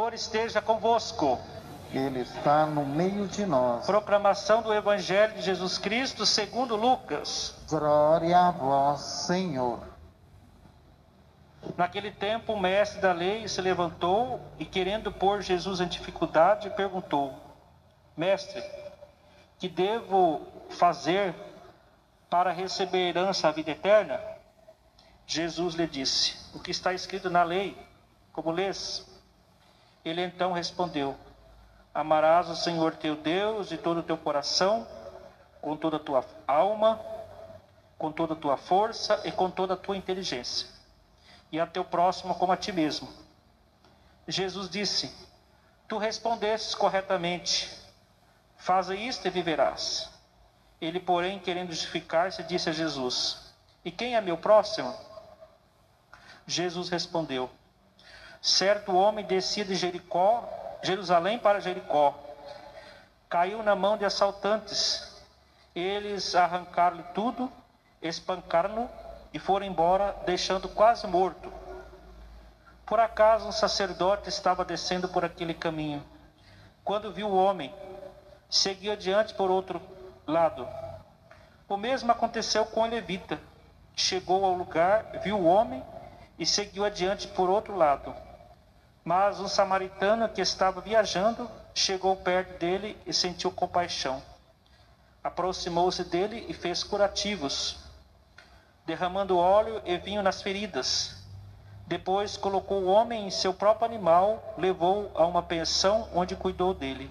Senhor esteja convosco. Ele está no meio de nós. Proclamação do Evangelho de Jesus Cristo segundo Lucas. Glória a vós, Senhor. Naquele tempo, o mestre da lei se levantou e, querendo pôr Jesus em dificuldade, perguntou: Mestre, que devo fazer para receber herança à vida eterna? Jesus lhe disse: O que está escrito na lei? Como lês? Ele então respondeu: Amarás o Senhor teu Deus de todo o teu coração, com toda a tua alma, com toda a tua força e com toda a tua inteligência, e a teu próximo como a ti mesmo. Jesus disse: Tu respondestes corretamente, faze isto e viverás. Ele, porém, querendo justificar-se, disse a Jesus: E quem é meu próximo? Jesus respondeu: Certo homem descia de Jericó, Jerusalém para Jericó. Caiu na mão de assaltantes. Eles arrancaram-lhe tudo, espancaram-no e foram embora, deixando quase morto. Por acaso um sacerdote estava descendo por aquele caminho. Quando viu o homem, seguiu adiante por outro lado. O mesmo aconteceu com o levita. Chegou ao lugar, viu o homem e seguiu adiante por outro lado. Mas um samaritano que estava viajando chegou perto dele e sentiu compaixão. Aproximou-se dele e fez curativos, derramando óleo e vinho nas feridas. Depois colocou o homem em seu próprio animal, levou a uma pensão onde cuidou dele.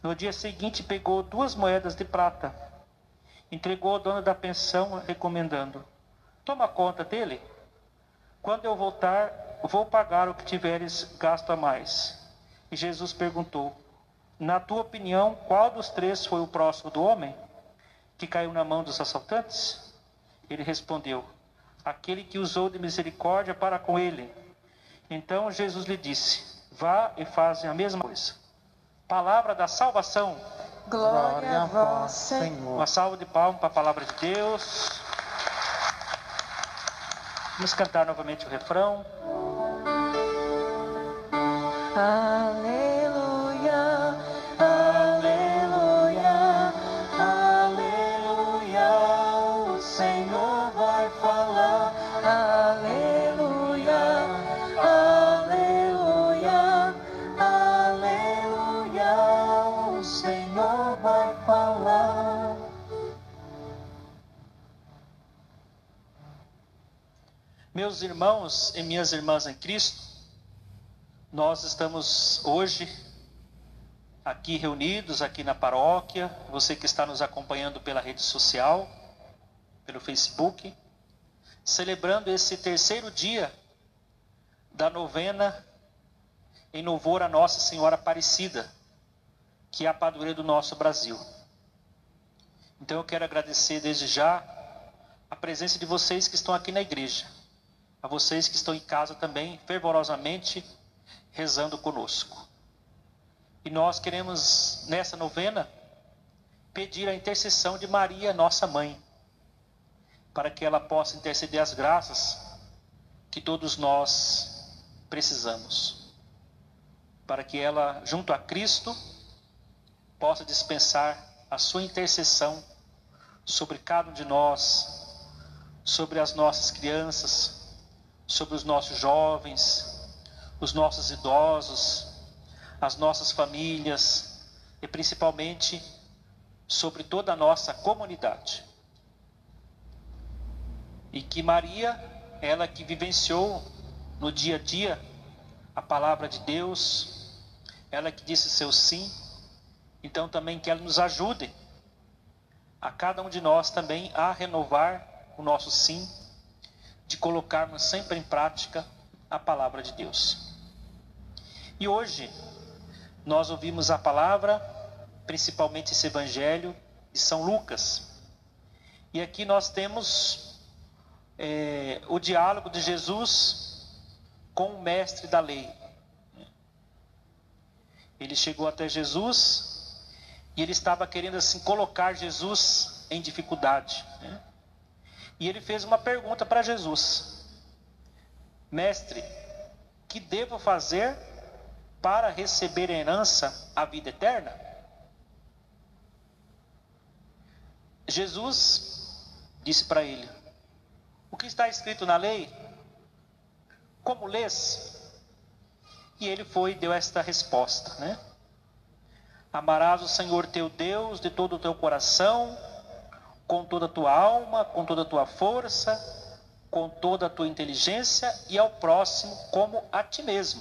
No dia seguinte, pegou duas moedas de prata, entregou ao dono da pensão, recomendando: Toma conta dele. Quando eu voltar, vou pagar o que tiveres gasto a mais. E Jesus perguntou: Na tua opinião, qual dos três foi o próximo do homem que caiu na mão dos assaltantes? Ele respondeu: Aquele que usou de misericórdia para com ele. Então Jesus lhe disse: Vá e faze a mesma coisa. Palavra da salvação. Glória a vós, Senhor. Uma salva de palmas para a palavra de Deus. Vamos cantar novamente o refrão. Aleluia, aleluia, aleluia. O Senhor vai falar. Aleluia, aleluia, aleluia. O Senhor vai falar. Meus irmãos e minhas irmãs em Cristo, nós estamos hoje aqui reunidos aqui na paróquia, você que está nos acompanhando pela rede social, pelo Facebook, celebrando esse terceiro dia da novena em louvor a Nossa Senhora Aparecida, que é a padroeira do nosso Brasil. Então eu quero agradecer desde já a presença de vocês que estão aqui na igreja, a vocês que estão em casa também, fervorosamente rezando conosco. E nós queremos, nessa novena, pedir a intercessão de Maria, nossa mãe, para que ela possa interceder as graças que todos nós precisamos. Para que ela, junto a Cristo, possa dispensar a sua intercessão sobre cada um de nós, sobre as nossas crianças, sobre os nossos jovens, os nossos idosos, as nossas famílias e principalmente sobre toda a nossa comunidade. E que Maria, ela que vivenciou no dia a dia a palavra de Deus, ela que disse seu sim, então também que ela nos ajude a cada um de nós também a renovar o nosso sim, de colocarmos sempre em prática a palavra de Deus. E hoje nós ouvimos a palavra, principalmente esse evangelho de São Lucas. E aqui nós temos é, o diálogo de Jesus com o mestre da lei. Ele chegou até Jesus e ele estava querendo assim colocar Jesus em dificuldade. Né? E ele fez uma pergunta para Jesus: Mestre, que devo fazer para receber herança a vida eterna? Jesus disse para ele: O que está escrito na lei? Como lês? E ele foi e deu esta resposta, né? Amarás o Senhor teu Deus de todo o teu coração, com toda a tua alma, com toda a tua força, com toda a tua inteligência e ao próximo como a ti mesmo.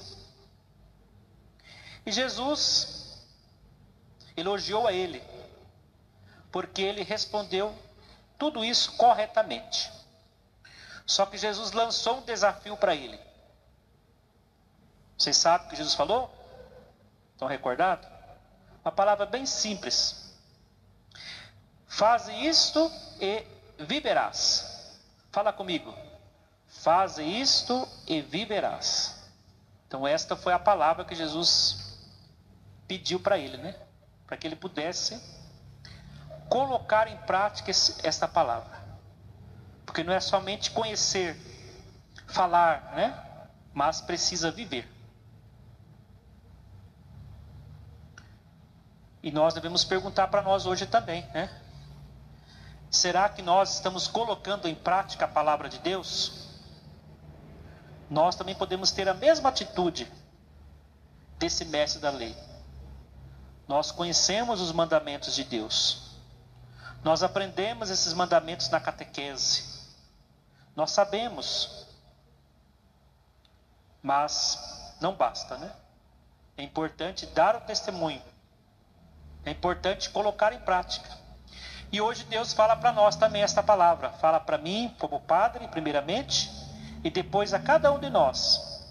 E Jesus elogiou a ele, porque ele respondeu tudo isso corretamente. Só que Jesus lançou um desafio para ele. Vocês sabem o que Jesus falou? Estão recordados? Uma palavra bem simples. Faze isto e viverás. Fala comigo. Faze isto e viverás. Então esta foi a palavra que Jesus pediu para ele, né? Para que ele pudesse colocar em prática esta palavra. Porque não é somente conhecer, falar, né? Mas precisa viver. E nós devemos perguntar para nós hoje também, né? Será que nós estamos colocando em prática a palavra de Deus? Nós também podemos ter a mesma atitude desse mestre da lei. Nós conhecemos os mandamentos de Deus. Nós aprendemos esses mandamentos na catequese. Nós sabemos. Mas não basta, né? É importante dar o testemunho é importante colocar em prática. E hoje Deus fala para nós também esta palavra. Fala para mim, como padre, primeiramente, e depois a cada um de nós.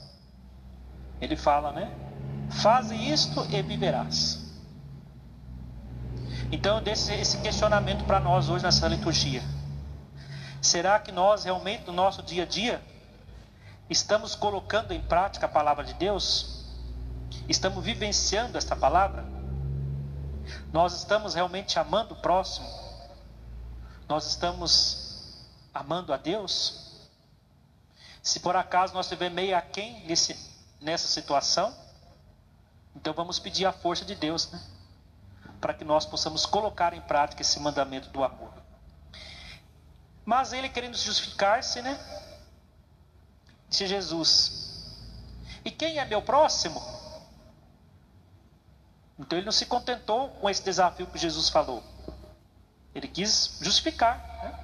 Ele fala, né? Faze isto e viverás. Então, desse esse questionamento para nós hoje nessa liturgia. Será que nós realmente no nosso dia a dia estamos colocando em prática a palavra de Deus? Estamos vivenciando esta palavra? Nós estamos realmente amando o próximo? Nós estamos amando a Deus? Se por acaso nós estiver meio aquém nesse, nessa situação, então vamos pedir a força de Deus, né? Para que nós possamos colocar em prática esse mandamento do amor. Mas ele querendo justificar-se, né? Disse Jesus: E quem é meu próximo? Então ele não se contentou com esse desafio que Jesus falou. Ele quis justificar. Né?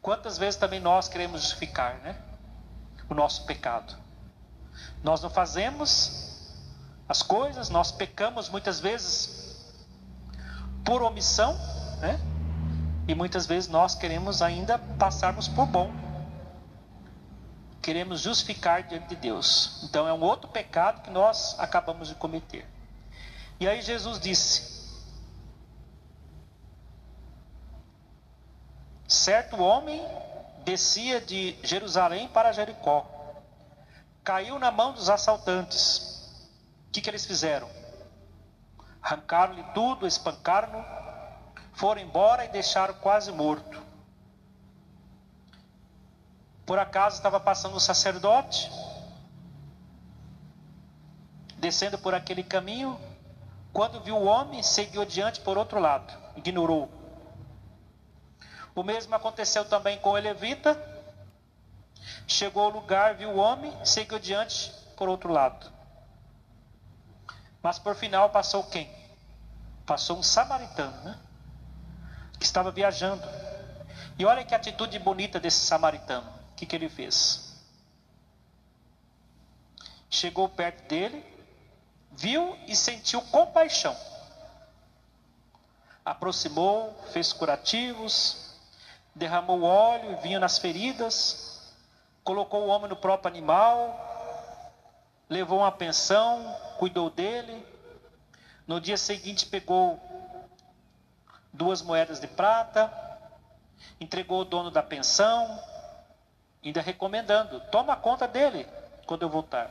Quantas vezes também nós queremos justificar né? o nosso pecado? Nós não fazemos as coisas, nós pecamos muitas vezes por omissão, né? e muitas vezes nós queremos ainda passarmos por bom. Queremos justificar diante de Deus. Então é um outro pecado que nós acabamos de cometer. E aí Jesus disse: Certo homem descia de Jerusalém para Jericó, caiu na mão dos assaltantes. O que, que eles fizeram? Arrancaram-lhe tudo, espancaram-no, foram embora e deixaram quase morto. Por acaso estava passando um sacerdote, descendo por aquele caminho, quando viu o homem, seguiu adiante por outro lado, ignorou. O mesmo aconteceu também com o levita. Chegou ao lugar, viu o homem, seguiu adiante por outro lado. Mas por final passou quem? Passou um samaritano, né? Que estava viajando. E olha que atitude bonita desse samaritano. O que, que ele fez? Chegou perto dele, viu e sentiu compaixão. Aproximou, fez curativos, derramou óleo e vinho nas feridas, colocou o homem no próprio animal, levou uma pensão, cuidou dele. No dia seguinte pegou duas moedas de prata, entregou o dono da pensão, ainda recomendando: toma conta dele quando eu voltar.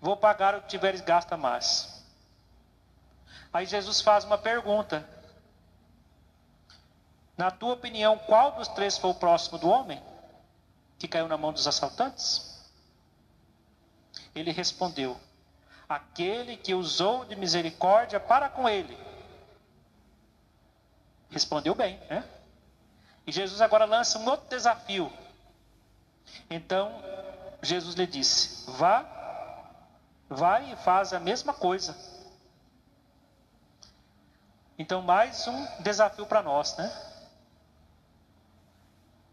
Vou pagar o que tiveres gasta mais. Aí Jesus faz uma pergunta. Na tua opinião, qual dos três foi o próximo do homem que caiu na mão dos assaltantes? Ele respondeu: aquele que usou de misericórdia para com ele. Respondeu bem, né? E Jesus agora lança um outro desafio. Então, Jesus lhe disse: Vá, vai e faz a mesma coisa. Então, mais um desafio para nós, né?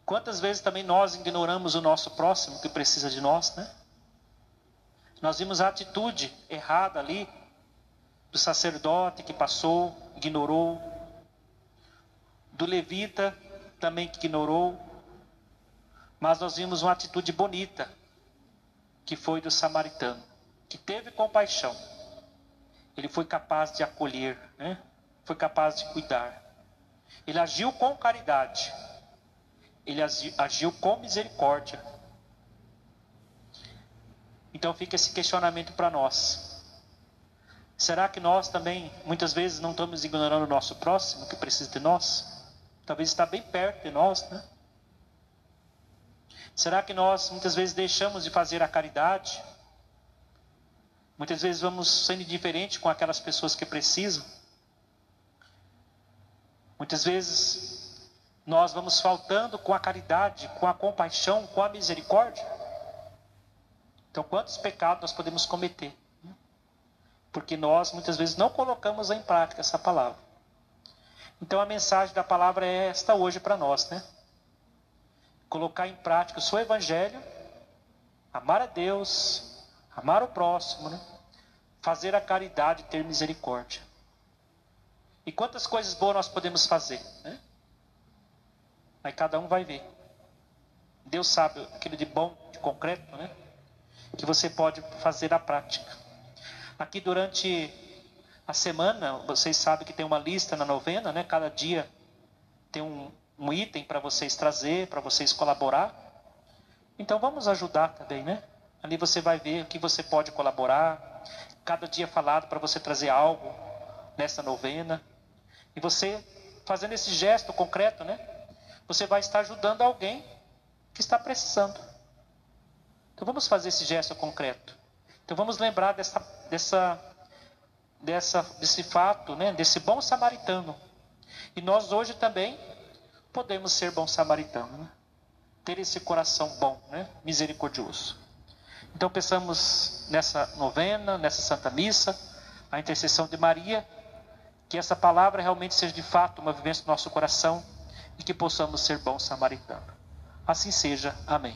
Quantas vezes também nós ignoramos o nosso próximo que precisa de nós, né? Nós vimos a atitude errada ali do sacerdote que passou, ignorou, do levita também que ignorou, mas nós vimos uma atitude bonita que foi do samaritano, que teve compaixão. Ele foi capaz de acolher, né? foi capaz de cuidar. Ele agiu com caridade, ele agiu com misericórdia então fica esse questionamento para nós. Será que nós também, muitas vezes, não estamos ignorando o nosso próximo que precisa de nós? Talvez está bem perto de nós, né? Será que nós muitas vezes deixamos de fazer a caridade? Muitas vezes vamos sendo indiferentes com aquelas pessoas que precisam. Muitas vezes nós vamos faltando com a caridade, com a compaixão, com a misericórdia. Então, quantos pecados nós podemos cometer? Porque nós muitas vezes não colocamos em prática essa palavra. Então, a mensagem da palavra é esta hoje para nós, né? Colocar em prática o seu evangelho, amar a Deus, amar o próximo, né? fazer a caridade ter misericórdia. E quantas coisas boas nós podemos fazer, né? Aí cada um vai ver. Deus sabe aquilo de bom, de concreto, né? Que você pode fazer na prática. Aqui durante a semana, vocês sabem que tem uma lista na novena, né? Cada dia tem um, um item para vocês trazer, para vocês colaborar. Então vamos ajudar também, né? Ali você vai ver o que você pode colaborar. Cada dia falado para você trazer algo nessa novena. E você fazendo esse gesto concreto, né? Você vai estar ajudando alguém que está precisando. Então vamos fazer esse gesto concreto. Então vamos lembrar dessa, dessa, dessa, desse fato, né, desse bom samaritano. E nós hoje também podemos ser bons samaritanos, né? ter esse coração bom, né, misericordioso. Então pensamos nessa novena, nessa Santa Missa, a intercessão de Maria, que essa palavra realmente seja de fato uma vivência do nosso coração e que possamos ser bons samaritanos. Assim seja. Amém.